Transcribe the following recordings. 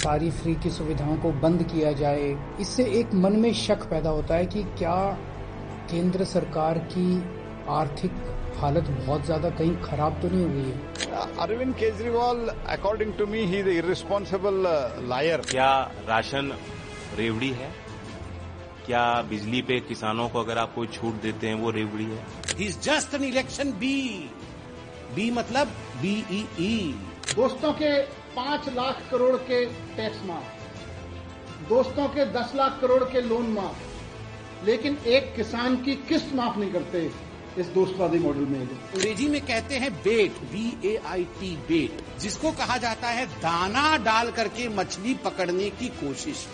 सारी फ्री की सुविधाओं को बंद किया जाए इससे एक मन में शक पैदा होता है कि क्या केंद्र सरकार की आर्थिक हालत बहुत ज़्यादा कहीं खराब तो नहीं हुई है? Arvind Kejriwal according to me he irresponsible liar क्या राशन रेवड़ी है? क्या बिजली पे किसानों को अगर आप कोई छूट देते हैं वो रेवड़ी है? Is just an election B B मतलब बीईई दोस्तों के पाँच लाख करोड़ के टैक्स माफ़। दोस्तों के दस लाख करोड़ के लोन माफ़। लेकिन एक किसान की किस्त माफ़ नहीं करते इस दोस्तवादी मॉडल में अंग्रेज़ी में कहते हैं बेट बी ए आई टी बेट जिसको कहा जाता है दाना डाल करके मछली पकड़ने की कोशिश।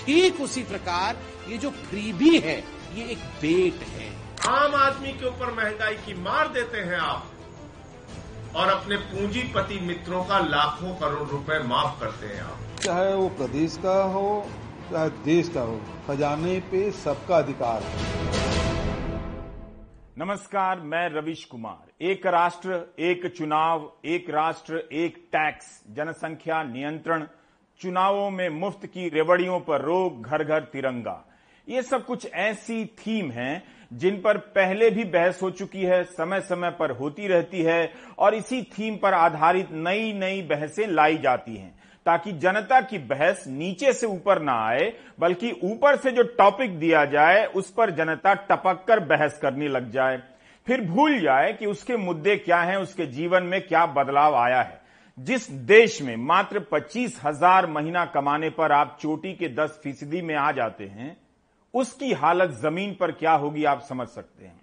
ठीक उसी प्रकार ये जो फ्रीबी है ये एक बेट है। आम आदमी के ऊपर महँगाई की मार देते हैं आप। और अपने पूंजीपति मित्रों का लाखों करोड़ रुपए माफ़ करते हैं आप। चाहे वो प्रदेश का हो चाहे देश का हो खजाने पे सबका अधिकार है। नमस्कार मैं रविश कुमार। एक राष्ट्र एक चुनाव एक राष्ट्र एक टैक्स जनसंख्या नियंत्रण चुनावों में मुफ़्त की रेवड़ियों पर रोक घर घर तिरंगा। ये सब कुछ ऐसी थीम हैं जिन पर पहले भी बहस हो चुकी है समय समय पर होती रहती है और इसी थीम पर आधारित नई नई बहसें लाई जाती हैं, ताकि जनता की बहस नीचे से ऊपर ना आए, बल्कि ऊपर से जो टॉपिक दिया जाए, उस पर जनता टपक कर बहस करने लग जाए। फिर भूल जाए कि उसके मुद्दे क्या हैं, उसके जीवन में क्या बदलाव आया है। जिस देश में मात्र पच्चीस हज़ार महीना कमाने पर आप चोटी के दस फ़ीसदी में आ जाते हैं उसकी हालत ज़मीन पर क्या होगी आप समझ सकते हैं।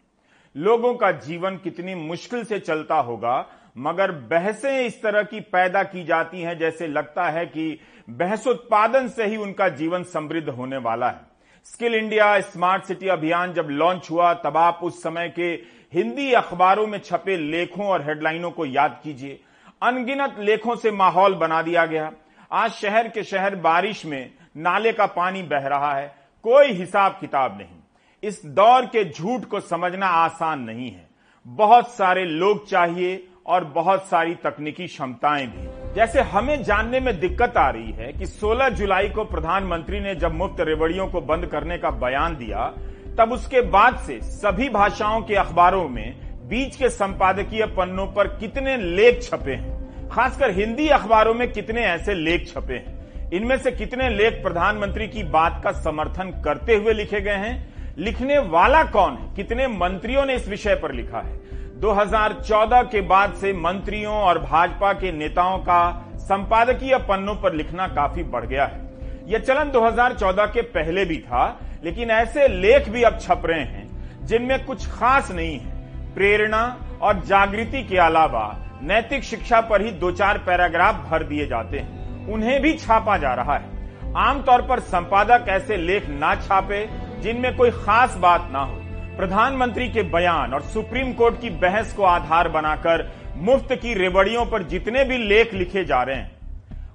लोगों का जीवन कितनी मुश्किल से चलता होगा, मगर बहसें इस तरह की पैदा की जाती हैं जैसे लगता है कि बहस उत्पादन से ही उनका जीवन समृद्ध होने वाला है। स्किल इंडिया स्मार्ट सिटी अभियान जब लॉन्च हुआ, तब आप उस समय के हिंदी अखबारों में छपे लेखों और हेडलाइनों को याद कीजिए। अनगिनत लेखों से माहौल बना दिया गया। आज शहर के शहर बारिश में नाले का पानी बह रहा है। कोई हिसाब किताब नहीं। इस दौर के झूठ को समझना आसान नहीं है। बहुत सारे लोग चाहिए और बहुत सारी तकनीकी क्षमताएँ भी। जैसे हमें जानने में दिक्कत आ रही है कि 16 जुलाई को प्रधानमंत्री ने जब मुफ़्त रेवड़ियों को बंद करने का बयान दिया, तब उसके बाद से सभी भाषाओं के अखबारों में बीच के संपादकीय पन्नों पर कितने लेख छपे हैं। खासकर हिंदी अखबारों में कितने ऐसे लेख छपे हैं। इनमें से कितने लेख प्रधानमंत्री की बात का समर्थन करते हुए लिखे गए हैं? लिखने वाला कौन है? कितने मंत्रियों ने इस विषय पर लिखा है? 2014 के बाद से मंत्रियों और भाजपा के नेताओं का संपादकीय पन्नों पर लिखना काफ़ी बढ़ गया है। यह चलन 2014 के पहले भी था, लेकिन ऐसे लेख भी अब छप रहे हैं, जिनमें कुछ खास नहीं है। प्रेरणा और जागृति के अलावा नैतिक शिक्षा पर ही दो चार पैराग्राफ भर दिए जाते हैं। उन्हें भी छापा जा रहा है। आमतौर पर संपादक ऐसे लेख ना छापे, जिनमें कोई खास बात ना हो। प्रधानमंत्री के बयान और सुप्रीम कोर्ट की बहस को आधार बनाकर मुफ़्त की रेबड़ियों पर जितने भी लेख लिखे जा रहे हैं,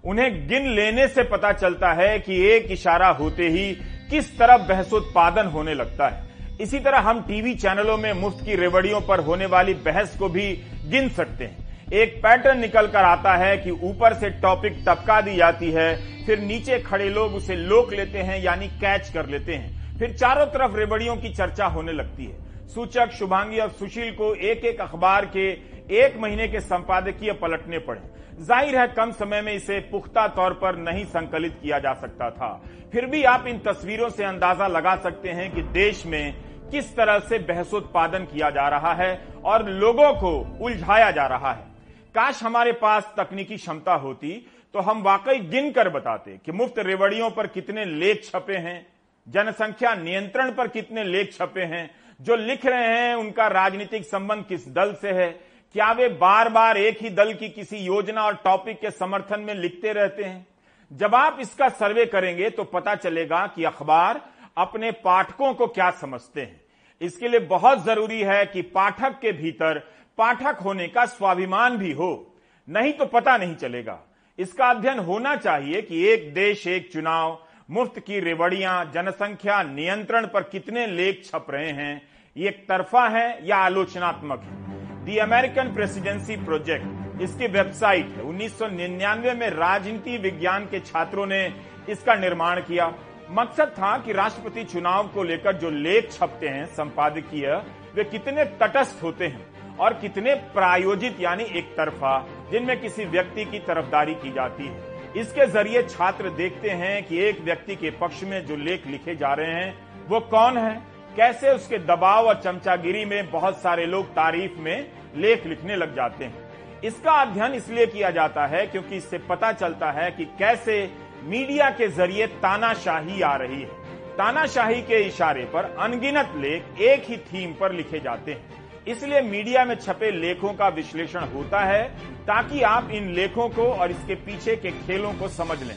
उन्हें गिन लेने से पता चलता है कि एक इशारा होते ही किस तरह बहसोत्पादन होने लगता है। इसी तरह हम टीवी चैनलों में मुफ़्त की रेवड़ियों पर होने वाली बहस को भी गिन सकते हैं। एक पैटर्न निकल कर आता है कि ऊपर से टॉपिक टपका दी जाती है, फिर नीचे खड़े लोग उसे लोक लेते हैं, यानी कैच कर लेते हैं। फिर चारों तरफ़ रेबड़ियों की चर्चा होने लगती है। सूचक शुभांगी और सुशील को एक एक अखबार के एक महीने के संपादकीय पलटने पड़े। ज़ाहिर है कम समय में इसे पुख्ता तौर पर नहीं संकलित किया जा सकता था। फिर भी आप इन तस्वीरों से अंदाज़ा लगा सकते हैं कि देश में किस तरह से बहसोत्पादन किया जा रहा है और लोगों को उलझाया जा रहा है। काश हमारे पास तकनीकी क्षमता होती तो हम वाकई गिन कर बताते कि मुफ़्त रेवड़ियों पर कितने लेख छपे हैं, जनसंख्या नियंत्रण पर कितने लेख छपे हैं, जो लिख रहे हैं, उनका राजनीतिक संबंध किस दल से है, क्या वे बार बार एक ही दल की किसी योजना और टॉपिक के समर्थन में लिखते रहते हैं? जब आप इसका सर्वे करेंगे तो पता चलेगा कि अखबार अपने पाठकों को क्या समझते हैं। इसके लिए बहुत ज़रूरी है कि पाठक के भीतर पाठक होने का स्वाभिमान भी हो, नहीं तो पता नहीं चलेगा। इसका अध्ययन होना चाहिए कि एक देश, एक चुनाव, मुफ़्त की रेवड़ियाँ, जनसंख्या नियंत्रण पर कितने लेख छप रहे हैं, ये एक तरफा है या आलोचनात्मक है? दी अमेरिकन प्रेसिडेंसी प्रोजेक्ट इसकी वेबसाइट है। 1999 में राजनीति विज्ञान के छात्रों ने इसका निर्माण किया। मकसद था कि राष्ट्रपति चुनाव को लेकर जो लेख छपते हैं, संपादकीय, वे कितने तटस्थ होते हैं। और कितने प्रायोजित यानी एक तरफा, जिनमें किसी व्यक्ति की तरफदारी की जाती है। इसके ज़रिए छात्र देखते हैं कि एक व्यक्ति के पक्ष में जो लेख लिखे जा रहे हैं, वो कौन है? कैसे उसके दबाव और चमचागिरी में बहुत सारे लोग तारीफ़ में लेख लिखने लग जाते हैं। इसका अध्ययन इसलिए किया जाता है क्योंकि इससे पता चलता है कि कैसे मीडिया के ज़रिए तानाशाही आ रही है। तानाशाही के इशारे पर अनगिनत लेख एक ही थीम पर लिखे जाते हैं। इसलिए मीडिया में छपे लेखों का विश्लेषण होता है ताकि आप इन लेखों को और इसके पीछे के खेलों को समझ लें।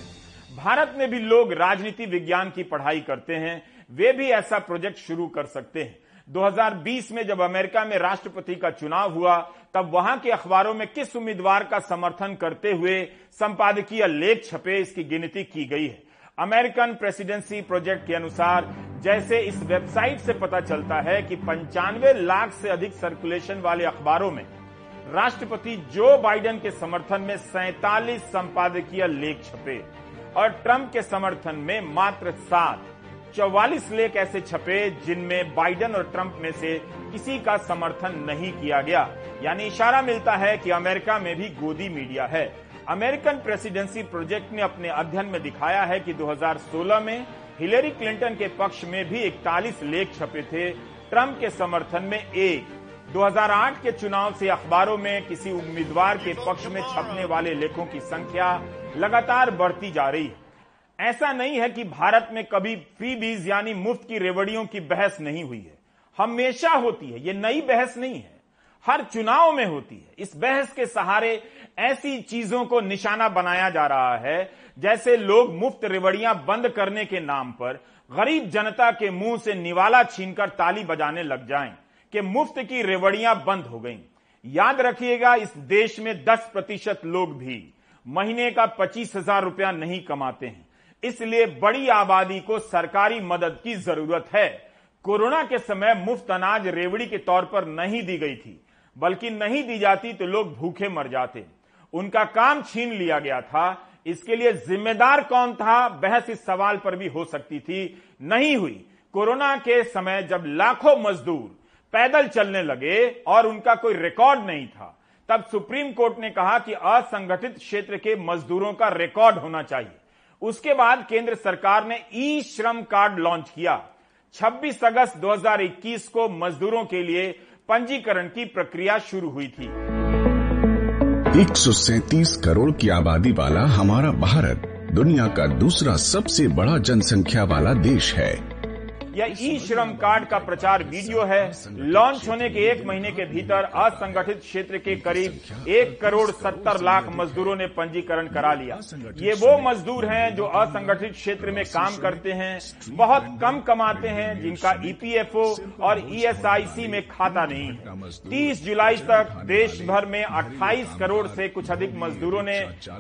भारत में भी लोग राजनीति विज्ञान की पढ़ाई करते हैं, वे भी ऐसा प्रोजेक्ट शुरू कर सकते हैं। 2020 में जब अमेरिका में राष्ट्रपति का चुनाव हुआ, तब वहाँ के अखबारों में किस उम्मीदवार का समर्थन करते हुए संपादकीय लेख छपे, इसकी गिनती की गई है। अमेरिकन प्रेसिडेंसी प्रोजेक्ट के अनुसार, जैसे इस वेबसाइट से पता चलता है कि पंचानवे लाख से अधिक सर्कुलेशन वाले अखबारों में, राष्ट्रपति जो बाइडेन के समर्थन में सैतालीस संपादकीय लेख छपे और ट्रंप के समर्थन में मात्र सात, चौवालीस लेख ऐसे छपे जिनमें बाइडेन और ट्रंप में से किसी का समर्थन नहीं किया गया। यानी इशारा मिलता है कि अमेरिका में भी गोदी मीडिया है। अमेरिकन प्रेसिडेंसी प्रोजेक्ट ने अपने अध्ययन में दिखाया है कि 2016 में हिलेरी क्लिंटन के पक्ष में भी इकतालीस लेख छपे थे। ट्रंप के समर्थन में एक। 2008 के चुनाव से अखबारों में किसी उम्मीदवार के पक्ष में छपने वाले लेखों की संख्या लगातार बढ़ती जा रही है। ऐसा नहीं है कि भारत में कभी फ्री बीज यानी मुफ़्त की रेवड़ियों की बहस नहीं हुई है। हमेशा होती है। ये नई बहस नहीं है। हर चुनाव में होती है। इस बहस के सहारे ऐसी चीज़ों को निशाना बनाया जा रहा है, जैसे लोग मुफ़्त रेवड़ियाँ बंद करने के नाम पर गरीब जनता के मुँह से निवाला छीनकर ताली बजाने लग जाएँ कि मुफ़्त की रेवड़ियाँ बंद हो गईं। याद रखिएगा, इस देश में 10 प्रतिशत लोग भी महीने का पच्चीस हज़ार रुपया नहीं कमाते हैं। इसलिए बड़ी आबादी को सरकारी मदद की ज़रूरत है। कोरोना के समय मुफ़्त अनाज रेवड़ी के तौर पर नहीं दी गई थी। बल्कि नहीं दी जाती तो लोग भूखे मर जाते। उनका काम छीन लिया गया था। इसके लिए जिम्मेदार कौन था? बहस इस सवाल पर भी हो सकती थी। नहीं हुई। कोरोना के समय जब लाखों मजदूर पैदल चलने लगे और उनका कोई रिकॉर्ड नहीं था, तब सुप्रीम कोर्ट ने कहा कि असंगठित क्षेत्र के मजदूरों का रिकॉर्ड होना चाहिए। उसके बाद केंद्र सरकार ने ई श्रम कार्ड लॉन्च किया। 26 अगस्त 2021 को मजदूरों के लिए पंजीकरण की प्रक्रिया शुरू हुई थी। एक करोड़ की आबादी वाला हमारा भारत दुनिया का दूसरा सबसे बड़ा जनसंख्या वाला देश है। यह ई श्रम कार्ड का प्रचार वीडियो है, लॉन्च होने के एक महीने के भीतर असंगठित क्षेत्र के करीब एक करोड़ सत्तर लाख मजदूरों ने पंजीकरण करा लिया। ये वो मजदूर हैं जो असंगठित क्षेत्र में काम करते हैं, बहुत कम कमाते हैं, जिनका ईपीएफओ और ईएसआईसी में खाता नहीं है। तीस जुलाई तक देश भर में अट्ठाईस करोड़ से कुछ अधिक मजदूरों ने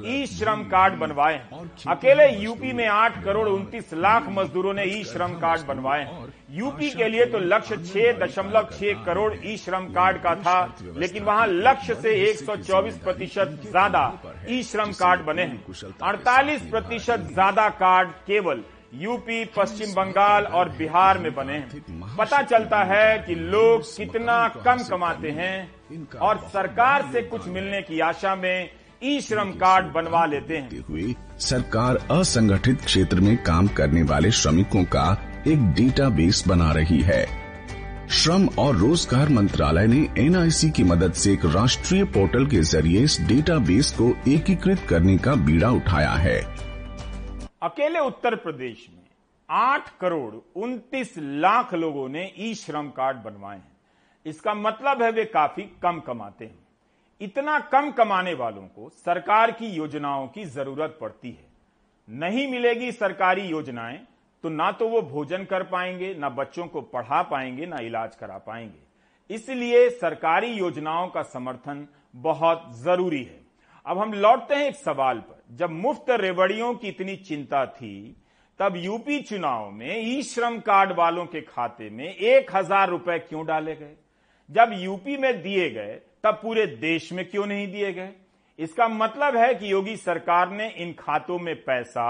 ई श्रम कार्ड बनवाए अकेले यूपी में आठ करोड़ उनतीस लाख मजदूरों ने ई श्रम कार्ड बनवाए हैं। यूपी के लिए तो लक्ष्य छह दशमलव छह करोड़ ई श्रम कार्ड का था लेकिन वहाँ लक्ष्य से 124 प्रतिशत ज़्यादा ई श्रम कार्ड बने हैं। 48 प्रतिशत ज़्यादा कार्ड केवल यूपी पश्चिम बंगाल और बिहार में बने हैं। पता चलता है कि लोग कितना कम कमाते हैं और सरकार से कुछ मिलने की आशा में ई श्रम कार्ड बनवा लेते हैं। हुए सरकार असंगठित क्षेत्र में काम करने वाले श्रमिकों का एक डेटाबेस बना रही है। श्रम और रोज़गार मंत्रालय ने एनआईसी की मदद से एक राष्ट्रीय पोर्टल के ज़रिए इस डेटाबेस को एकीकृत करने का बीड़ा उठाया है। अकेले उत्तर प्रदेश में आठ करोड़ उनतीस लाख लोगों ने ई श्रम कार्ड बनवाए हैं। इसका मतलब है वे काफ़ी कम कमाते हैं। इतना कम कमाने वालों को सरकार की योजनाओं की ज़रूरत पड़ती है। नहीं मिलेगी सरकारी योजनाएँ तो ना तो वो भोजन कर पाएँगे, ना बच्चों को पढ़ा पाएँगे, ना इलाज करा पाएँगे। इसलिए सरकारी योजनाओं का समर्थन बहुत ज़रूरी है। अब हम लौटते हैं एक सवाल पर। जब मुफ़्त रेवड़ियों की इतनी चिंता थी, तब यूपी चुनाव में ई श्रम कार्ड वालों के खाते में एक हज़ार रुपए क्यों डाले गए? जब यूपी में दिए गए, तब पूरे देश में क्यों नहीं दिए गए? इसका मतलब है कि योगी सरकार ने इन खातों में पैसा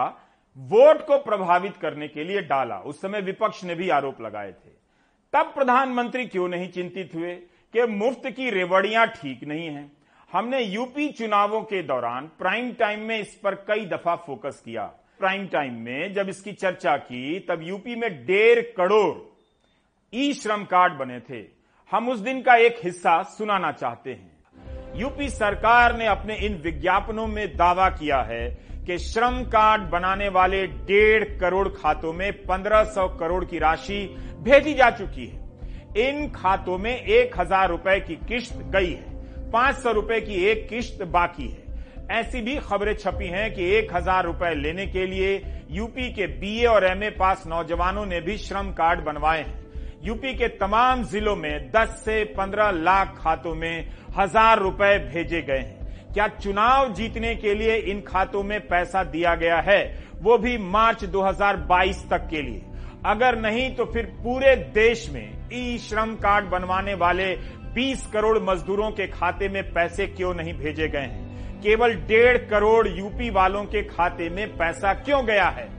वोट को प्रभावित करने के लिए डाला। उस समय विपक्ष ने भी आरोप लगाए थे। तब प्रधानमंत्री क्यों नहीं चिंतित हुए कि मुफ़्त की रेवड़ियाँ ठीक नहीं है? हमने यूपी चुनावों के दौरान प्राइम टाइम में इस पर कई दफ़ा फोकस किया। प्राइम टाइम में जब इसकी चर्चा की, तब यूपी में डेढ़ करोड़ ई श्रम कार्ड बने थे। हम उस दिन का एक हिस्सा सुनाना चाहते हैं। यूपी सरकार ने अपने इन विज्ञापनों में दावा किया है कि श्रम कार्ड बनाने वाले डेढ़ करोड़ खातों में 1500 करोड़ की राशि भेजी जा चुकी है। इन खातों में एक हज़ार रुपए की किश्त गई है। पाँच सौ रुपये की एक किश्त बाकी है। ऐसी भी खबरें छपी हैं कि एक हज़ार रुपए लेने के लिए यूपी के बीए और एमए पास नौजवानों ने भी श्रम कार्ड बनवाए हैं। यूपी के तमाम जिलों में 10 से 15 लाख खातों में हज़ार रुपए भेजे गए हैं। क्या चुनाव जीतने के लिए इन खातों में पैसा दिया गया है? वो भी मार्च 2022 तक के लिए। अगर नहीं तो फिर पूरे देश में ई श्रम कार्ड बनवाने वाले 20 करोड़ मजदूरों के खाते में पैसे क्यों नहीं भेजे गए हैं? केवल डेढ़ करोड़ यूपी वालों के खाते में पैसा क्यों गया है?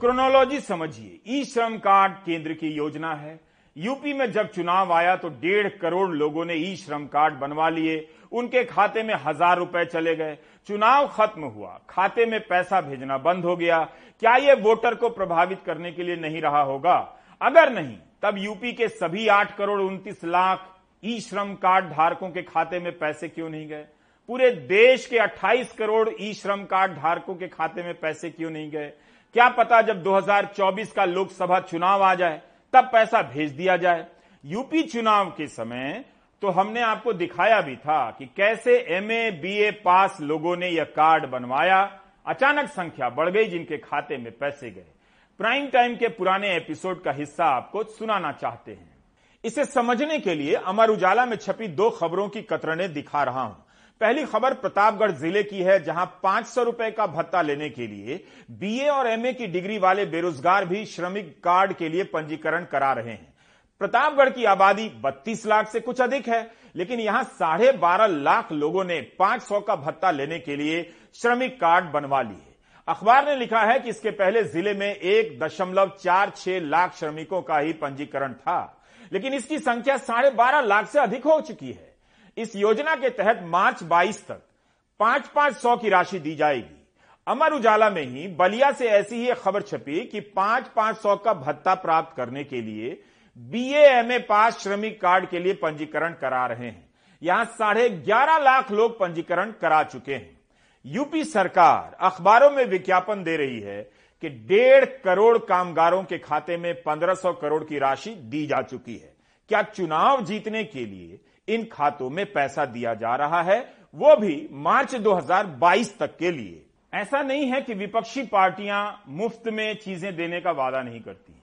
क्रोनोलॉजी समझिए ई श्रम कार्ड केंद्र की योजना है। यूपी में जब चुनाव आया तो डेढ़ करोड़ लोगों ने ई श्रम कार्ड बनवा लिए। उनके खाते में हज़ार रुपए चले गए। चुनाव खत्म हुआ। खाते में पैसा भेजना बंद हो गया। क्या ये वोटर को प्रभावित करने के लिए नहीं रहा होगा? अगर नहीं, तब यूपी के सभी आठ करोड़ उनतीस लाख ई श्रम कार्ड धारकों के खाते में पैसे क्यों नहीं गए? पूरे देश के 28 करोड़ ई श्रम कार्ड धारकों के खाते में पैसे क्यों नहीं गए? क्या पता जब 2024 का लोकसभा चुनाव आ जाए तब पैसा भेज दिया जाए। यूपी चुनाव के समय तो हमने आपको दिखाया भी था कि कैसे एमए बीए पास लोगों ने यह कार्ड बनवाया। अचानक संख्या बढ़ गई, जिनके खाते में पैसे गए। प्राइम टाइम के पुराने एपिसोड का हिस्सा आपको सुनाना चाहते हैं। इसे समझने के लिए अमर उजाला में छपी दो खबरों की कतरने दिखा रहा हूँ। पहली खबर प्रतापगढ़ ज़िले की है, जहाँ पाँच सौ रुपए का भत्ता लेने के लिए बीए और एमए की डिग्री वाले बेरोजगार भी श्रमिक कार्ड के लिए पंजीकरण करा रहे हैं। प्रतापगढ़ की आबादी 32 लाख से कुछ अधिक है, लेकिन यहाँ साढ़े बारह लाख लोगों ने पाँच सौ का भत्ता लेने के लिए श्रमिक कार्ड बनवा लिए। अखबार ने लिखा है कि इसके पहले ज़िले में एक दशमलव चार छह लाख श्रमिकों का ही पंजीकरण था, लेकिन इसकी संख्या साढ़े बारह लाख से अधिक हो चुकी है। इस योजना के तहत मार्च 22 तक पाँच पाँच सौ की राशि दी जाएगी। अमर उजाला में ही बलिया से ऐसी ही खबर छपी कि पाँच पाँच सौ का भत्ता प्राप्त करने के लिए बीए पास श्रमिक कार्ड के लिए पंजीकरण करा रहे हैं। यहाँ साढ़े ग्यारह लाख लोग पंजीकरण करा चुके हैं। यूपी सरकार अखबारों में विज्ञापन दे रही है कि डेढ़ करोड़ कामगारों के खाते में पंद्रह सौ करोड़ की राशि दी जा चुकी है। क्या चुनाव जीतने के लिए इन खातों में पैसा दिया जा रहा है, वो भी मार्च 2022 तक के लिए। ऐसा नहीं है कि विपक्षी पार्टियाँ मुफ़्त में चीज़ें देने का वादा नहीं करती हैं।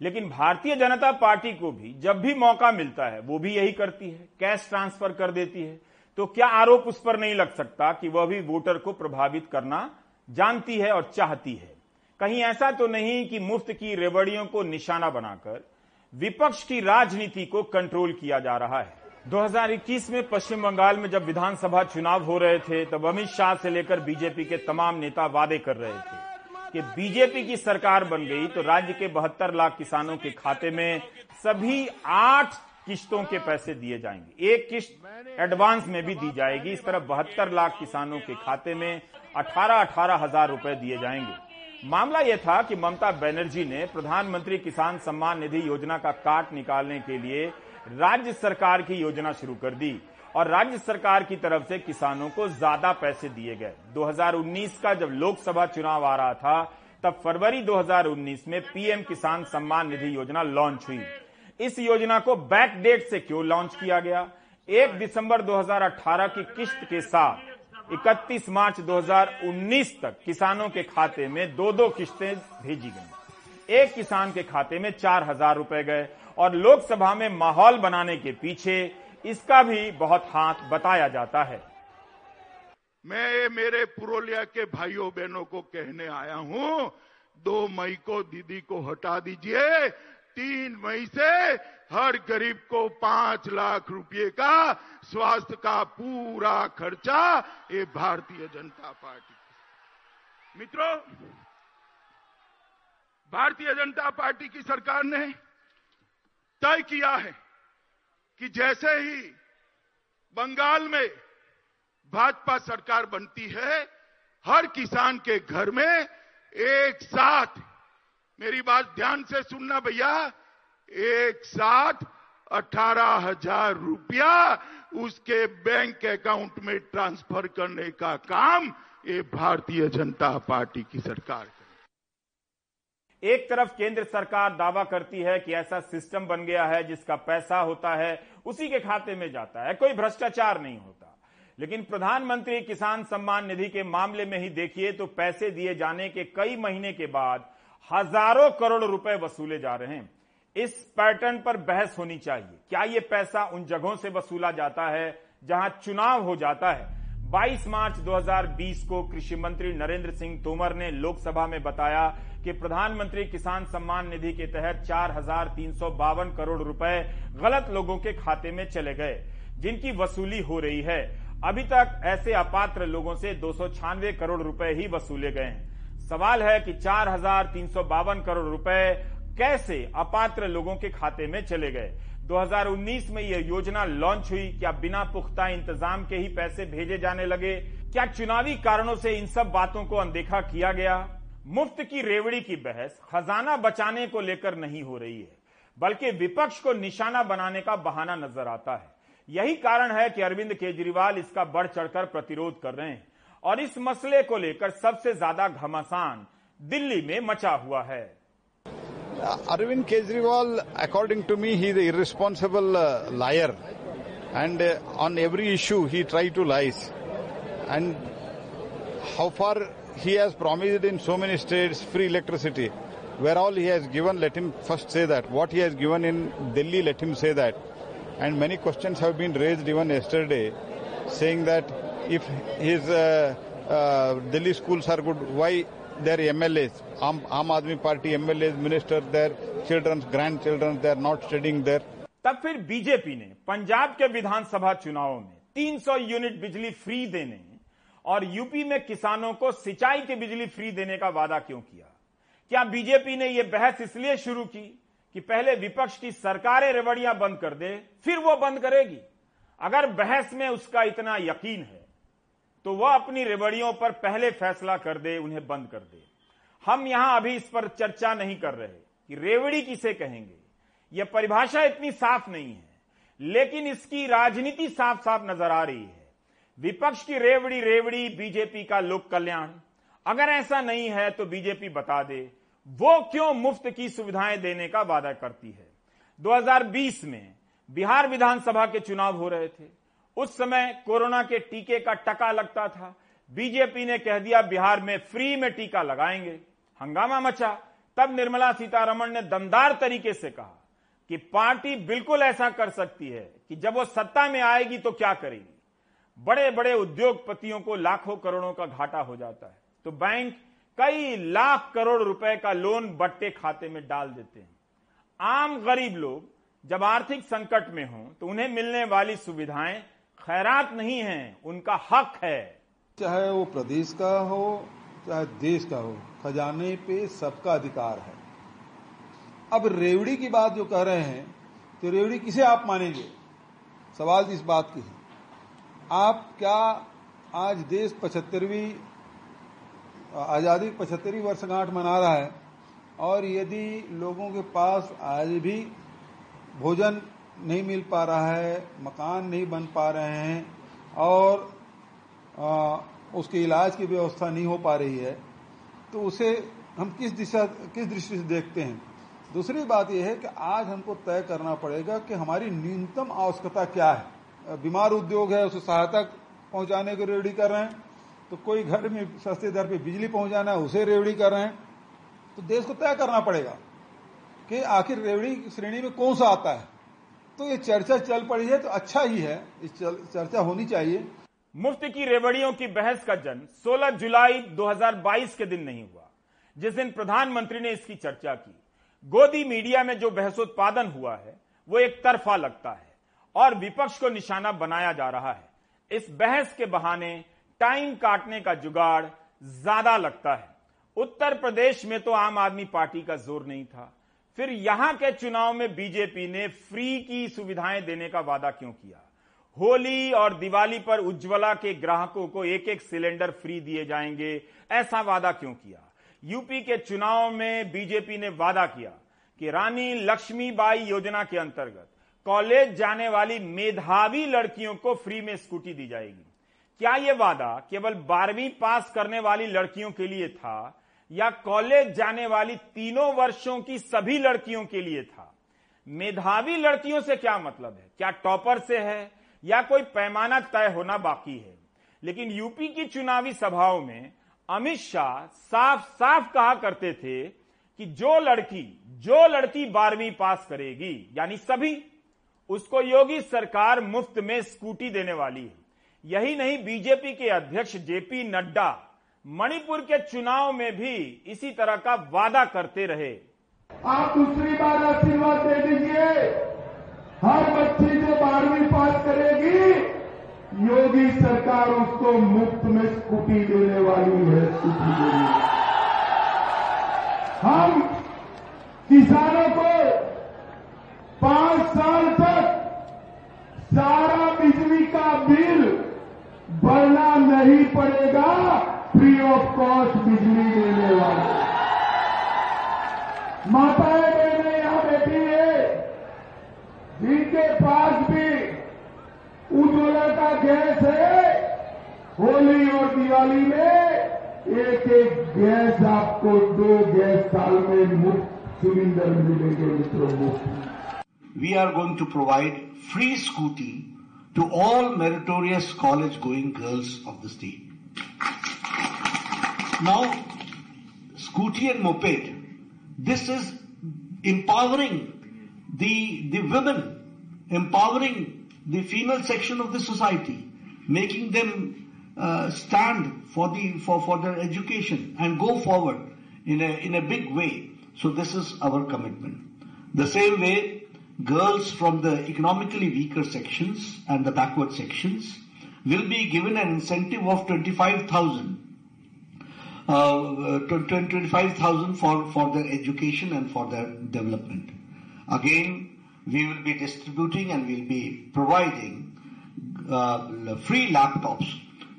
लेकिन भारतीय जनता पार्टी को भी जब भी मौका मिलता है, वो भी यही करती है, कैश ट्रांसफ़र कर देती है। तो क्या आरोप उस पर नहीं लग सकता कि वह भी वोटर को प्रभावित करना जानती है और चाहती है। कहीं ऐसा तो नहीं कि मुफ़्त की रेवड़ियों को निशाना बनाकर विपक्ष की राजनीति को कंट्रोल किया जा रहा है। 2021 में पश्चिम बंगाल में जब विधानसभा चुनाव हो रहे थे, तब अमित शाह से लेकर बीजेपी के तमाम नेता वादे कर रहे थे कि बीजेपी की सरकार बन गई तो राज्य के बहत्तर लाख किसानों के खाते में सभी आठ किश्तों के पैसे दिए जाएँगे। एक किश्त एडवांस में भी दी जाएगी। इस तरह बहत्तर लाख किसानों के खाते में अठारह अठारह हज़ार रुपए दिए जाएँगे। मामला यह था कि ममता बनर्जी ने प्रधानमंत्री किसान सम्मान निधि योजना का काट निकालने के लिए राज्य सरकार की योजना शुरू कर दी और राज्य सरकार की तरफ़ से किसानों को ज़्यादा पैसे दिए गए। 2019 का जब लोकसभा चुनाव आ रहा था, तब फरवरी 2019 में पीएम किसान सम्मान निधि योजना लॉन्च हुई। इस योजना को बैक डेट से क्यों लॉन्च किया गया? एक दिसंबर 2018 की किश्त के साथ 31 मार्च 2019 तक किसानों के खाते में दो दो किश्तें भेजी गई। एक किसान के खाते में चार हज़ार रुपए गए और लोकसभा में माहौल बनाने के पीछे इसका भी बहुत हाथ बताया जाता है। मैं मेरे पुरोलिया के भाइयों बहनों को कहने आया हूँ, दो मई को दीदी को हटा दीजिए, तीन मई से हर गरीब को पाँच लाख रुपए का स्वास्थ्य का पूरा खर्चा ये भारतीय जनता पार्टी मित्रों, भारतीय जनता पार्टी की सरकार ने तय किया है कि जैसे ही बंगाल में भाजपा सरकार बनती है, हर किसान के घर में एक साथ, मेरी बात ध्यान से सुनना भैया, एक साथ अठारह हज़ार रुपया उसके बैंक अकाउंट में ट्रांसफ़र करने का काम ये भारतीय जनता पार्टी की सरकार एक तरफ़ केंद्र सरकार दावा करती है कि ऐसा सिस्टम बन गया है जिसका पैसा होता है, उसी के खाते में जाता है, कोई भ्रष्टाचार नहीं होता। लेकिन प्रधानमंत्री किसान सम्मान निधि के मामले में ही देखिए तो पैसे दिए जाने के कई महीने के बाद हज़ारों करोड़ रुपए वसूले जा रहे हैं। इस पैटर्न पर बहस होनी चाहिए। क्या यह पैसा उन जगहों से वसूला जाता है जहाँ चुनाव हो जाता है? 22 मार्च 2020 को कृषि मंत्री नरेंद्र सिंह तोमर ने लोकसभा में बताया कि प्रधानमंत्री किसान सम्मान निधि के तहत चार हज़ार तीन सौ बावन करोड़ रुपए गलत लोगों के खाते में चले गए, जिनकी वसूली हो रही है। अभी तक ऐसे अपात्र लोगों से दो सौ छानवे करोड़ रुपए ही वसूले गए हैं। सवाल है कि चार हज़ार तीन सौ बावन करोड़ रुपए कैसे अपात्र लोगों के खाते में चले गए? 2019 में यह योजना लॉन्च हुई, क्या बिना पुख्ता इंतज़ाम के ही पैसे भेजे जाने लगे? क्या चुनावी कारणों से इन सब बातों को अनदेखा किया गया? मुफ़्त की रेवड़ी की बहस खजाना बचाने को लेकर नहीं हो रही है बल्कि विपक्ष को निशाना बनाने का बहाना नज़र आता है यही कारण है कि अरविंद केजरीवाल इसका बढ़ चढ़कर प्रतिरोध कर रहे हैं और इस मसले को लेकर सबसे ज़्यादा घमासान दिल्ली में मचा हुआ है Arvind Kejriwal, according to me, he is an irresponsible uh, liar. And uh, on every issue. And how far he has promised in so many states free electricity. Where all he has given, let him first say that. What he has given in Delhi, let him say that. And many questions have been raised even yesterday, saying that if his uh, uh, Delhi schools are good, why their MLAs, Aam, Aam Aadmi Party MLAs, ministers, their children's grandchildren, they are not studying there. तब फिर BJP ने पंजाब के विधानसभा चुनावों में 300 unit बिजली free देने और UP में किसानों को सिंचाई की बिजली फ्री देने का वादा क्यों किया? क्या बीजेपी ने यह बहस इसलिए शुरू की कि पहले विपक्ष की सरकारें रेवड़ियाँ बंद कर दे, फिर वो बंद करेगी? अगर बहस में उसका इतना यकीन है तो वह अपनी रेवड़ियों पर पहले फैसला कर दे, उन्हें बंद कर दे। हम यहाँ अभी इस पर चर्चा नहीं कर रहे कि रेवड़ी किसे कहेंगे। यह परिभाषा इतनी साफ़ नहीं है, लेकिन इसकी राजनीति साफ़ साफ़ नज़र आ रही है। विपक्ष की रेवड़ी रेवड़ी बीजेपी का लोक कल्याण। अगर ऐसा नहीं है तो बीजेपी बता दे, वो क्यों मुफ़्त की सुविधाएँ देने का वादा करती है? 2020 में बिहार विधानसभा के चुनाव हो रहे थे। उस समय कोरोना के टीके का टका लगता था। बीजेपी ने कह दिया, बिहार में फ्री में टीका लगाएँगे। हंगामा मचा। तब निर्मला सीतारमण ने दमदार तरीके से कहा कि पार्टी बिल्कुल ऐसा कर सकती है कि जब वो सत्ता में आएगी तो क्या करेगी? बड़े बड़े उद्योगपतियों को लाखों करोड़ों का घाटा हो जाता है। तो बैंक कई लाख करोड़ रुपए का लोन बट्टे खाते में डाल देते हैं। आम गरीब लोग जब आर्थिक संकट में हों तो उन्हें मिलने वाली सुविधाएँ खैरात नहीं है, उनका हक है। चाहे वो प्रदेश का हो, चाहे देश का हो, खजाने पे सबका अधिकार है। अब रेवड़ी की बात जो कह रहे हैं तो रेवड़ी किसे आप मानेंगे? सवाल इस बात की है। आप क्या आज देश पचहत्तरवीं आज़ादी पचहत्तरवीं वर्षगांठ मना रहा है? और यदि लोगों के पास आज भी भोजन नहीं मिल पा रहा है मकान नहीं बन पा रहे हैं और आ, उसके इलाज की व्यवस्था नहीं हो पा रही है तो उसे हम किस दिशा किस दृष्टि से देखते हैं? दूसरी बात यह है कि आज हमको तय करना पड़ेगा कि हमारी न्यूनतम आवश्यकता क्या है। बीमार उद्योग है, उसे सहायता पहुँचाने को रेवड़ी कर रहे हैं। तो कोई घर में, सस्ते दर पे बिजली पहुंचाना है, उसे रेवड़ी कर रहे हैं। तो देश को तय करना पड़ेगा कि आखिर रेवड़ी श्रेणी में कौन सा आता है। तो ये चर्चा चल पड़ी है तो अच्छा ही है, इस चर्चा होनी चाहिए। मुफ़्त की रेवड़ियों की बहस का जन्म 16 जुलाई 2022 के दिन नहीं हुआ। जिस दिन प्रधानमंत्री ने इसकी चर्चा की, गोदी मीडिया में जो बहसोत्पादन हुआ है, वो एक तरफा लगता है। और विपक्ष को निशाना बनाया जा रहा है। इस बहस के बहाने टाइम काटने का जुगाड़ ज़्यादा लगता है। उत्तर प्रदेश में तो आम आदमी पार्टी का ज़ोर नहीं था। फिर यहाँ के चुनाव में बीजेपी ने फ्री की सुविधाएँ देने का वादा क्यों किया? होली और दिवाली पर उज्ज्वला के ग्राहकों को एक एक सिलेंडर फ्री दिए जाएँगे, ऐसा वादा क्यों किया? यूपी के चुनाव में बीजेपी ने वादा किया कि रानी लक्ष्मीबाई योजना के अंतर्गत कॉलेज जाने वाली मेधावी लड़कियों को फ्री में स्कूटी दी जाएगी। क्या यह वादा केवल बारहवीं पास करने वाली लड़कियों के लिए था या कॉलेज जाने वाली तीनों वर्षों की सभी लड़कियों के लिए था? मेधावी लड़कियों से क्या मतलब है? क्या टॉपर से है? या कोई पैमाना तय होना बाकी है? लेकिन यूपी की चुनावी सभाओं में अमित शाह साफ़ साफ़ कहा करते थे कि जो लड़की जो लड़की बारहवीं पास करेगी, यानी सभी उसको योगी सरकार मुफ़्त में स्कूटी देने वाली है। यही नहीं, बीजेपी के अध्यक्ष जेपी नड्डा मणिपुर के चुनाव में भी इसी तरह का वादा करते रहे। आप दूसरी बार आशीर्वाद दे दीजिए। हर बच्ची जो बारहवीं पास करेगी, योगी सरकार उसको मुफ़्त में स्कूटी देने वाली है, स्कूटी देने हम किसानों को पाँच साल तक सारा बिजली का बिल भरना नहीं पड़ेगा फ्री ऑफ़ कॉस्ट बिजली लेने वाले। माताएँ बहनें, यहाँ बैठी है। जिनके पास भी उज्ज्वला का गैस है, होली और दिवाली में एक एक गैस आपको दो गैस साल में मुफ़्त सिलेंडर मिलेंगे, मित्रों, मुफ़्त। We are going to provide free scooty to all meritorious college going girls of the state. Now, scooty and moped, this is empowering the, the women, empowering the female section of the society, making them uh, stand for the for, for their education and go forward in a in a big way. So this is our commitment. The same way, girls from the economically weaker sections and the backward sections will be given an incentive of 25,000 uh, 25,000 for, for their education and for their development. Again, we will be distributing and we'll be providing uh, free laptops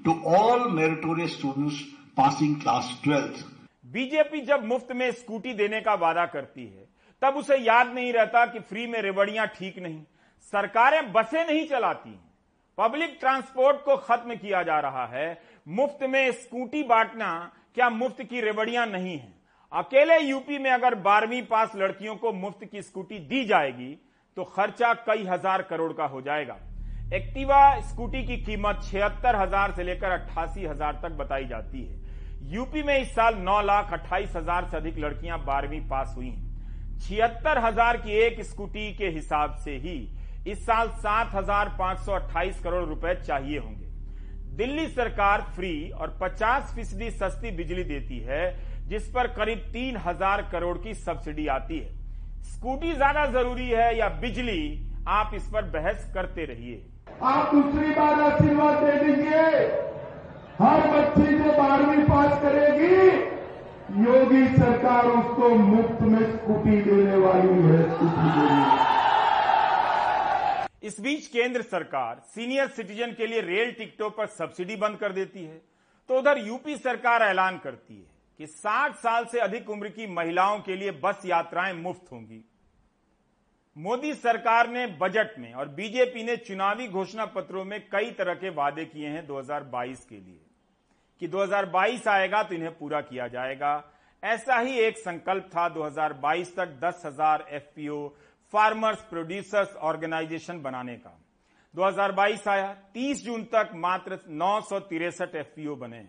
to all meritorious students passing class 12th. BJP जब मुफ्त में scooty देने का वादा करती है तब उसे याद नहीं रहता कि फ्री में रेवड़ियाँ ठीक नहीं। सरकारें बसें नहीं चलाती पब्लिक ट्रांसपोर्ट को खत्म किया जा रहा है। मुफ़्त में स्कूटी बांटना क्या मुफ़्त की रेवड़ियाँ नहीं है? अकेले यूपी में अगर बारहवीं पास लड़कियों को मुफ़्त की स्कूटी दी जाएगी तो खर्चा कई हज़ार करोड़ का हो जाएगा। एक्टिवा स्कूटी की कीमत छिहत्तर हज़ार से लेकर अट्ठासी हज़ार तक बताई जाती है। यूपी में इस साल नौ लाख अट्ठाईस हज़ार से अधिक लड़कियाँ बारहवीं पास हुई हैं। छिहत्तर हज़ार की एक स्कूटी के हिसाब से ही इस साल सात हज़ार पाँच सौ अट्ठाईस करोड़ रुपए चाहिए होंगे। दिल्ली सरकार फ्री और 50 फ़ीसदी सस्ती बिजली देती है, जिस पर करीब तीन हज़ार करोड़ की सब्सिडी आती है। स्कूटी ज़्यादा ज़रूरी है या बिजली, आप इस पर बहस करते रहिए। आप दूसरी बार आशीर्वाद दे दीजिए। हर बच्ची जो बारहवीं पास करेगी योगी सरकार उसको मुफ़्त में स्कूटी देने वाली है, स्कूटी देने इस बीच केंद्र सरकार सीनियर सिटीजन के लिए रेल टिकटों पर सब्सिडी बंद कर देती है। तो उधर यूपी सरकार ऐलान करती है कि 60 साल से अधिक उम्र की महिलाओं के लिए बस यात्राएँ मुफ़्त होंगी। मोदी सरकार ने बजट में और बीजेपी ने चुनावी घोषणा पत्रों में कई तरह के वादे किए हैं 2022 के लिए। कि 2022 आएगा तो इन्हें पूरा किया जाएगा। ऐसा ही एक संकल्प था 2022 तक दस हज़ार एफपीओ फार्मर्स, प्रोड्यूसर्स ऑर्गेनाइजेशन बनाने का। 2022 आया 30 जून तक मात्र नौ सौ तिरसठ एफपीओ बने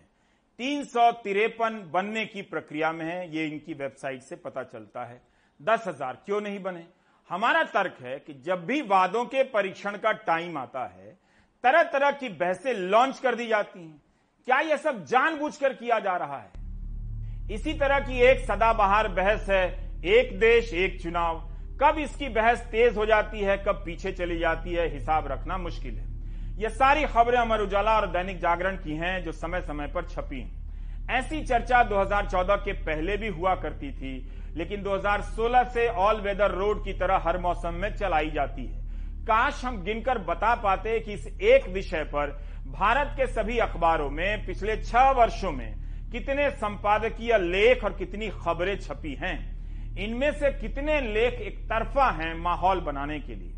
तीन सौ तिरपन बनने की प्रक्रिया में है, ये इनकी वेबसाइट से पता चलता है। दस हज़ार क्यों नहीं बने? हमारा तर्क है कि जब भी वादों के परीक्षण का टाइम आता है तरह तरह की बहसें लॉन्च कर दी जाती हैं। क्या यह सब जानबूझकर किया जा रहा है? इसी तरह की एक सदाबहार बहस है, एक देश, एक चुनाव। कब इसकी बहस तेज हो जाती है, कब पीछे चली जाती है, हिसाब रखना मुश्किल है। यह सारी खबरें अमर उजाला और दैनिक जागरण की हैं, जो समय समय पर छपी ऐसी चर्चा 2014 के पहले भी हुआ करती थी, लेकिन 2016 से ऑल वेदर रोड की तरह हर मौसम में चलाई जाती है। काश हम गिनकर बता पाते कि इस एक विषय पर भारत के सभी अखबारों में पिछले छह वर्षों में कितने संपादकीय लेख और कितनी खबरें छपी हैं, इनमें से कितने लेख एक तरफा हैं माहौल बनाने के लिए।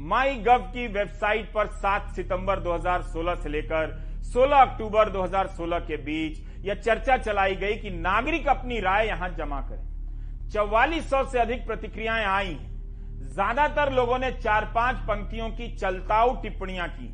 माई गव की वेबसाइट पर 7 सितंबर 2016 से लेकर 16 अक्टूबर 2016 के बीच यह चर्चा चलाई गई कि नागरिक अपनी राय यहाँ जमा करें। चौवालीस सौ से अधिक प्रतिक्रियाएँ आई ज़्यादातर लोगों ने चार पाँच पंक्तियों की चलताऊ टिप्पणियाँ की।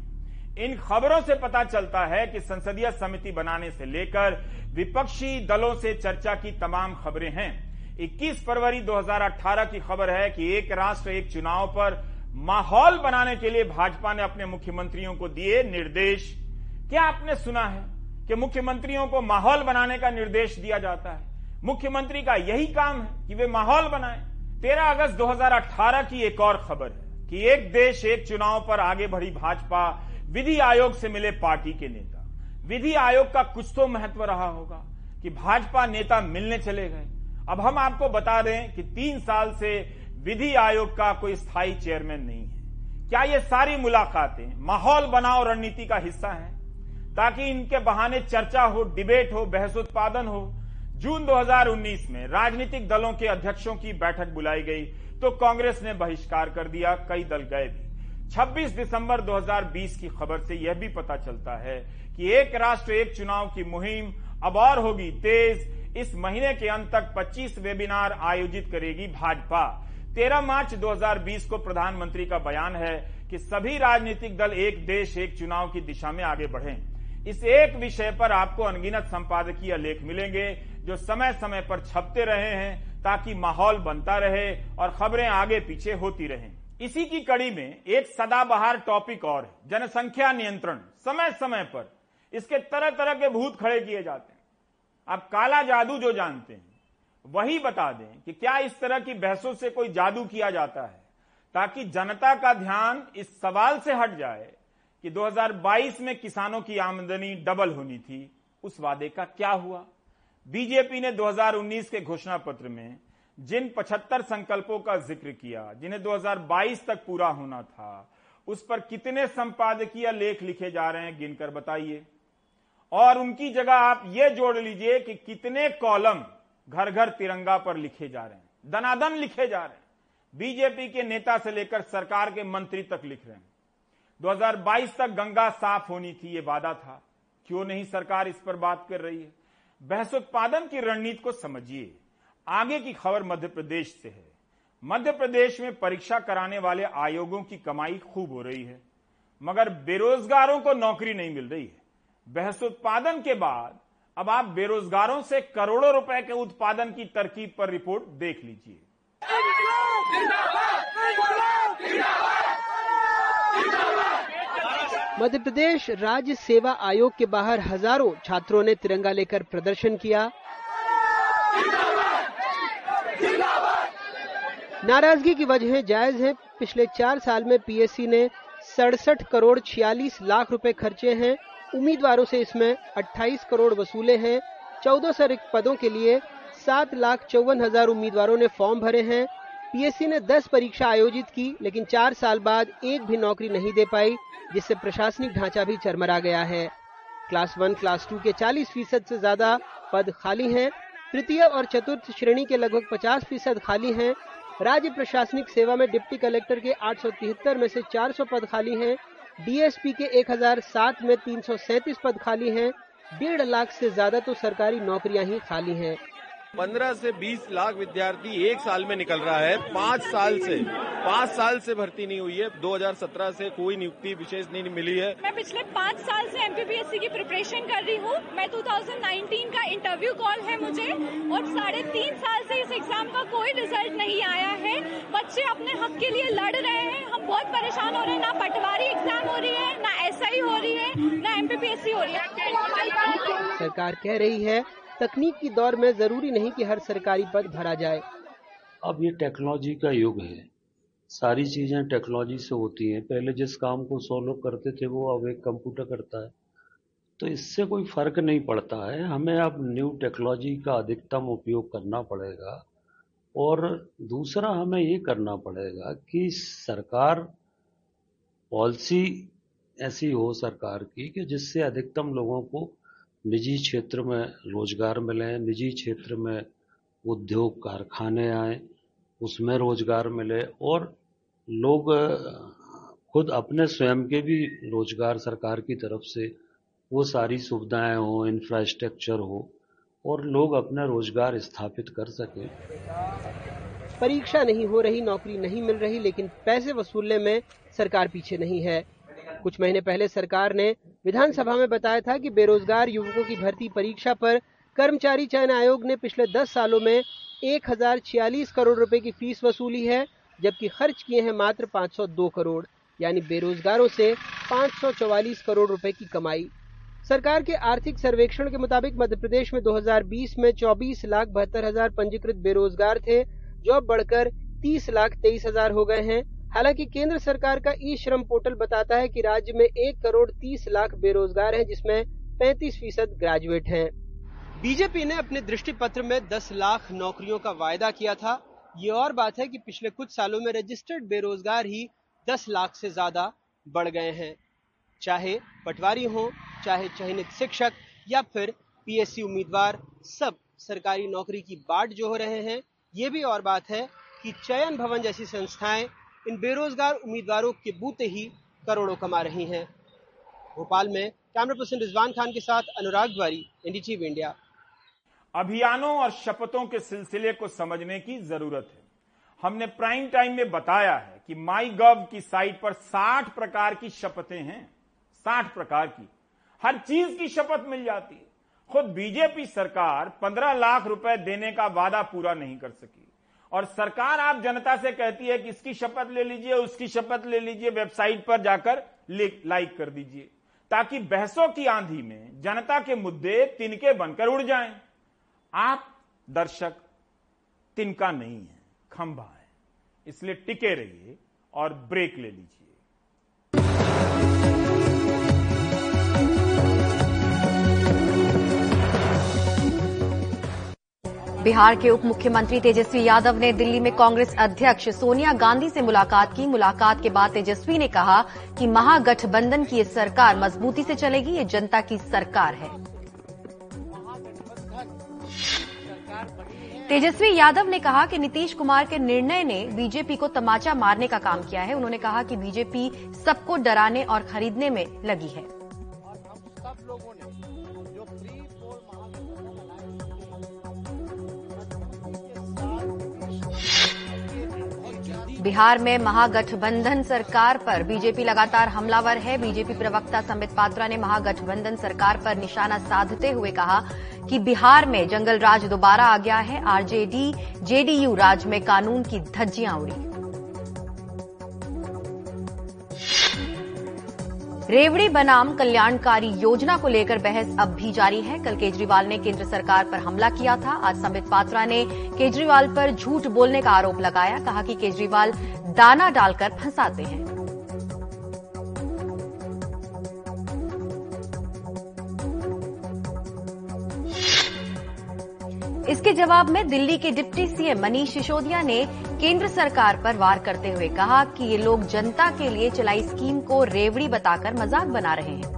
इन खबरों से पता चलता है कि संसदीय समिति बनाने से लेकर विपक्षी दलों से चर्चा की तमाम खबरें हैं। 21 फरवरी 2018 की खबर है कि एक राष्ट्र, एक चुनाव पर माहौल बनाने के लिए भाजपा ने अपने मुख्यमंत्रियों को दिए निर्देश। क्या आपने सुना है कि मुख्यमंत्रियों को माहौल बनाने का निर्देश दिया जाता है? मुख्यमंत्री का यही काम है कि वे माहौल बनाएँ। 13 अगस्त 2018 की एक और खबर है कि एक देश, एक चुनाव पर आगे बढ़ी भाजपा विधि आयोग से मिले पार्टी के नेता। विधि आयोग का कुछ तो महत्व रहा होगा कि भाजपा नेता मिलने चले गए। अब हम आपको बता दें कि तीन साल से विधि आयोग का कोई स्थायी चेयरमैन नहीं है। क्या ये सारी मुलाकातें माहौल बनाओ रणनीति का हिस्सा है? ताकि इनके बहाने चर्चा हो, डिबेट हो, बहस उत्पादन हो। जून 2019 में राजनीतिक दलों के अध्यक्षों की बैठक बुलाई गई तो कांग्रेस ने बहिष्कार कर दिया, कई दल गए भी। 26 दिसंबर 2020 की खबर से यह भी पता चलता है कि एक राष्ट्र, एक चुनाव की मुहिम अब और होगी तेज। इस महीने के अंत तक 25 वेबिनार आयोजित करेगी भाजपा। 13 मार्च 2020 को प्रधानमंत्री का बयान है कि सभी राजनीतिक दल एक देश, एक चुनाव की दिशा में आगे बढ़े। इस एक विषय पर आपको अनगिनत संपादकीय लेख मिलेंगे, जो समय समय पर छपते रहे हैं ताकि माहौल बनता रहे और खबरें आगे पीछे होती रहें। इसी की कड़ी में एक सदाबहार टॉपिक और है जनसंख्या नियंत्रण समय समय पर इसके तरह तरह के भूत खड़े किए जाते हैं। आप काला जादू जो जानते हैं, वही बता दें कि क्या इस तरह की बहसों से कोई जादू किया जाता है, ताकि जनता का ध्यान इस सवाल से हट जाए कि 2022 में किसानों की आमदनी डबल होनी थी, उस वादे का क्या हुआ? बीजेपी ने 2019 के घोषणा पत्र में जिन 75 संकल्पों का ज़िक्र किया, जिन्हें 2022 तक पूरा होना था, उस पर कितने संपादकीय लेख लिखे जा रहे हैं गिनकर बताइए। और उनकी जगह आप ये जोड़ लीजिए कि कितने कॉलम घर घर तिरंगा पर लिखे जा रहे हैं, दनादन लिखे जा रहे हैं। बीजेपी के नेता से लेकर सरकार के मंत्री तक लिख रहे हैं। 2022 तक गंगा साफ़ होनी थी, ये वादा था। क्यों नहीं सरकार इस पर बात कर रही है? बहस उत्पादन की रणनीति को समझिए। आगे की खबर मध्य प्रदेश से है। मध्य प्रदेश में परीक्षा कराने वाले आयोगों की कमाई खूब हो रही है, मगर बेरोजगारों को नौकरी नहीं मिल रही है। बहस उत्पादन के बाद अब आप बेरोजगारों से करोड़ों रुपए के उत्पादन की तरकीब पर रिपोर्ट देख लीजिए। मध्य प्रदेश राज्य सेवा आयोग के बाहर हज़ारों छात्रों ने तिरंगा लेकर प्रदर्शन किया। नाराज़गी की वजह जायज़ है। पिछले चार साल में पीएससी ने सड़सठ करोड़ छियालीस लाख रुपए खर्चे हैं। उम्मीदवारों से इसमें 28 करोड़ वसूले हैं। चौदह सौ रिक्त पदों के लिए सात लाख चौवन हज़ार उम्मीदवारों ने फॉर्म भरे हैं। पीएससी ने 10 परीक्षा आयोजित की, लेकिन चार साल बाद एक भी नौकरी नहीं दे पाई, जिससे प्रशासनिक ढांचा भी चरमरा गया है। क्लास वन, क्लास टू के 40 फ़ीसद से ज़्यादा पद खाली हैं। तृतीय और चतुर्थ श्रेणी के लगभग 50 फ़ीसद खाली हैं। राज्य प्रशासनिक सेवा में डिप्टी कलेक्टर के आठ सौ तिहत्तर में से 400 पद खाली हैं। डीएसपी के 1007 में 337 पद खाली हैं। डेढ़ लाख से ज़्यादा तो सरकारी नौकरियाँ ही खाली हैं। पंद्रह से बीस लाख विद्यार्थी एक साल में निकल रहा है। पाँच साल से पाँच साल से भर्ती नहीं हुई है। 2017 से कोई नियुक्ति विशेष नहीं मिली है। मैं पिछले पाँच साल से एमपीपीएससी की प्रिपरेशन कर रही हूँ। मैं 2019 का इंटरव्यू कॉल है मुझे और साढ़े तीन साल से इस एग्ज़ाम का कोई रिज़ल्ट नहीं आया है। बच्चे अपने हक के लिए लड़ रहे हैं। हम बहुत परेशान हो रहे हैं। ना पटवारी एग्ज़ाम हो रही है ना एस हो रही है ना एमपीपीएससी हो रही है। सरकार कह रही है तकनीक की दौर में ज़रूरी नहीं कि हर सरकारी पद भरा जाए। अब ये टेक्नोलॉजी का युग है। सारी चीज़ें टेक्नोलॉजी से होती हैं। पहले जिस काम को सौ लोग करते थे, वो अब एक कंप्यूटर करता है। तो इससे कोई फ़र्क नहीं पड़ता है। हमें अब न्यू टेक्नोलॉजी का अधिकतम उपयोग करना पड़ेगा और दूसरा हमें ये करना पड़ेगा कि सरकार पॉलिसी ऐसी हो सरकार की कि जिससे अधिकतम लोगों को निजी क्षेत्र में रोज़गार मिले, निजी क्षेत्र में उद्योग कारखाने आए, उसमें रोज़गार मिले और लोग, खुद अपने स्वयं के भी रोज़गार सरकार की तरफ़ से वो सारी सुविधाएँ हो इंफ्रास्ट्रक्चर हो और लोग अपना रोज़गार स्थापित कर सकें। परीक्षा नहीं हो रही, नौकरी नहीं मिल रही, लेकिन पैसे वसूलने में सरकार पीछे नहीं है। कुछ महीने पहले सरकार ने विधानसभा में बताया था कि बेरोजगार युवकों की भर्ती परीक्षा पर कर्मचारी चयन आयोग ने पिछले 10 सालों में एक हज़ार छियालीस करोड़ रुपए की फ़ीस वसूली है, जबकि खर्च किए हैं मात्र 502 करोड़, यानी बेरोजगारों से 544 करोड़ रुपए की कमाई। सरकार के आर्थिक सर्वेक्षण के मुताबिक मध्य प्रदेश में 2020 में 24 लाख बहत्तर हज़ार पंजीकृत बेरोजगार थे, जो अब बढ़कर 30 लाख तेईस हज़ार हो गए हैं। हालाँकि केंद्र सरकार का ई श्रम पोर्टल बताता है कि राज्य में एक करोड़ तीस लाख बेरोजगार हैं, जिसमें 35 फ़ीसद ग्रेजुएट हैं। बीजेपी ने अपने दृष्टि पत्र में 10 लाख नौकरियों का वायदा किया था। ये और बात है कि पिछले कुछ सालों में रजिस्टर्ड बेरोजगार ही 10 लाख से ज़्यादा बढ़ गए हैं। चाहे पटवारी हो, चाहे चयनित शिक्षक या फिर पीएससी उम्मीदवार, सब सरकारी नौकरी की बाट जो हो रहे हैं। ये भी और बात है कि चयन भवन जैसी संस्थाएँ इन बेरोजगार उम्मीदवारों के बूते ही करोड़ों कमा रही हैं। भोपाल में कैमरा पर्सन रिजवान खान के साथ अनुराग द्वारी एनडीटीवी इंडिया अभियानों और शपथों के सिलसिले को समझने की ज़रूरत है। हमने प्राइम टाइम में बताया है कि माई गव की साइट पर 60 प्रकार की शपथें हैं। 60 प्रकार की। हर चीज़ की शपथ मिल जाती है। खुद बीजेपी सरकार 15 लाख रुपए देने का वादा पूरा नहीं कर सकी। और सरकार आप जनता से कहती है कि इसकी शपथ ले लीजिए, उसकी शपथ ले लीजिए, वेबसाइट पर जाकर लाइक कर दीजिए, ताकि बहसों की आंधी में जनता के मुद्दे तिनके बनकर उड़ जाएँ। आप दर्शक, तिनका नहीं है, खंभा है, इसलिए टिके रहिए और ब्रेक ले लीजिए। बिहार के उप मुख्यमंत्री तेजस्वी यादव ने दिल्ली में कांग्रेस अध्यक्ष सोनिया गांधी से मुलाकात की। मुलाकात के बाद तेजस्वी ने कहा कि महागठबंधन की सरकार मजबूती से चलेगी, ये जनता की सरकार है। तेजस्वी यादव ने कहा कि नीतीश कुमार के निर्णय ने बीजेपी को तमाचा मारने का काम किया है। उन्होंने कहा कि बीजेपी सबको डराने और खरीदने में लगी है। बिहार में महागठबंधन सरकार पर बीजेपी लगातार हमलावर है। बीजेपी प्रवक्ता संबित पात्रा ने महागठबंधन सरकार पर निशाना साधते हुए कहा कि बिहार में जंगल राज दोबारा आ गया है। आरजेडी, जेडीयू राज में कानून की धज्जियाँ उड़ी। रेवड़ी बनाम कल्याणकारी योजना को लेकर बहस अब भी जारी है। कल केजरीवाल ने केंद्र सरकार पर हमला किया था। आज संबित पात्रा ने केजरीवाल पर झूठ बोलने का आरोप लगाया। कहा कि केजरीवाल दाना डालकर फंसाते हैं। इसके जवाब में दिल्ली के डिप्टी सीएम मनीष सिसोदिया ने केंद्र सरकार पर वार करते हुए कहा कि ये लोग जनता के लिए चलाई स्कीम को रेवड़ी बताकर मज़ाक बना रहे हैं।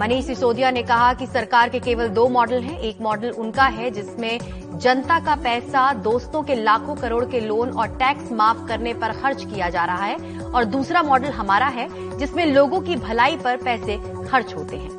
मनीष सिसोदिया ने कहा कि सरकार के केवल दो मॉडल हैं, एक मॉडल उनका है जिसमें जनता का पैसा दोस्तों के लाखों करोड़ के लोन और टैक्स माफ़ करने पर खर्च किया जा रहा है, और दूसरा मॉडल हमारा है जिसमें लोगों की भलाई पर पैसे खर्च होते हैं।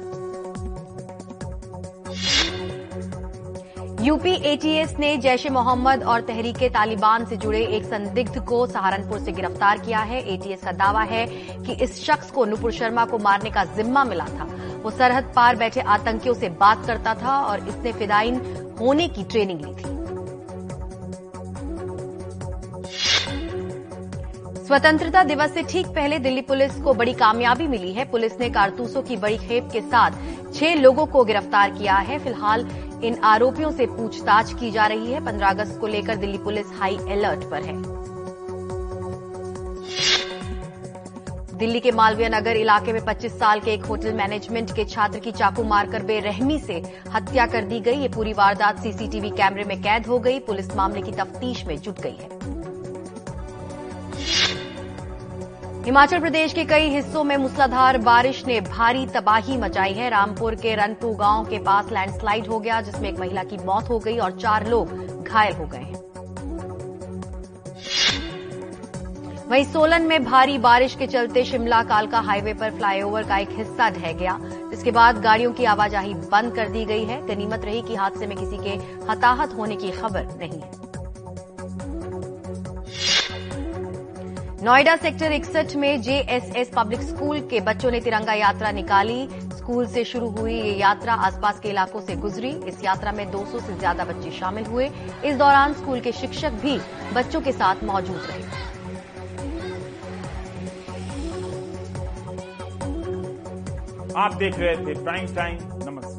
यूपी एटीएस ने जैश ए मोहम्मद और तहरीके तालिबान से जुड़े एक संदिग्ध को सहारनपुर से गिरफ़्तार किया है। एटीएस का दावा है कि इस शख्स को नुपुर शर्मा को मारने का जिम्मा मिला था। वो सरहद पार बैठे आतंकियों से बात करता था और इसने फिदाइन होने की ट्रेनिंग ली थी। स्वतंत्रता दिवस से ठीक पहले दिल्ली पुलिस को बड़ी कामयाबी मिली है। पुलिस ने कारतूसों की बड़ी खेप के साथ छह लोगों को गिरफ़्तार किया है। फ़िलहाल इन आरोपियों से पूछताछ की जा रही है। 15 अगस्त को लेकर दिल्ली पुलिस हाई अलर्ट पर है। दिल्ली के मालवीय नगर इलाके में 25 साल के एक होटल मैनेजमेंट के छात्र की चाकू मारकर बेरहमी से हत्या कर दी गई। ये पूरी वारदात सीसीटीवी कैमरे में कैद हो गई। पुलिस मामले की तफ्तीश में जुट गई है। हिमाचल प्रदेश के कई हिस्सों में मूसलाधार बारिश ने भारी तबाही मचाई है। रामपुर के रनपू गाँव के पास लैंडस्लाइड हो गया, जिसमें एक महिला की मौत हो गई और चार लोग घायल हो गए हैं। वहीं सोलन में भारी बारिश के चलते शिमला कालका हाईवे पर फ्लाईओवर का एक हिस्सा ढह गया। जिसके बाद गाड़ियों की आवाजाही बंद कर दी गई है। गनीमत रही कि हादसे में किसी के हताहत होने की खबर नहीं है। नोएडा सेक्टर इकसठ में जेएसएस पब्लिक स्कूल के बच्चों ने तिरंगा यात्रा निकाली। स्कूल से शुरू हुई ये यात्रा आसपास के इलाकों से गुजरी। इस यात्रा में 200 से ज़्यादा बच्चे शामिल हुए। इस दौरान स्कूल के शिक्षक भी बच्चों के साथ मौजूद रहे। आप देख रहे थे प्राइम टाइम नमस्कार।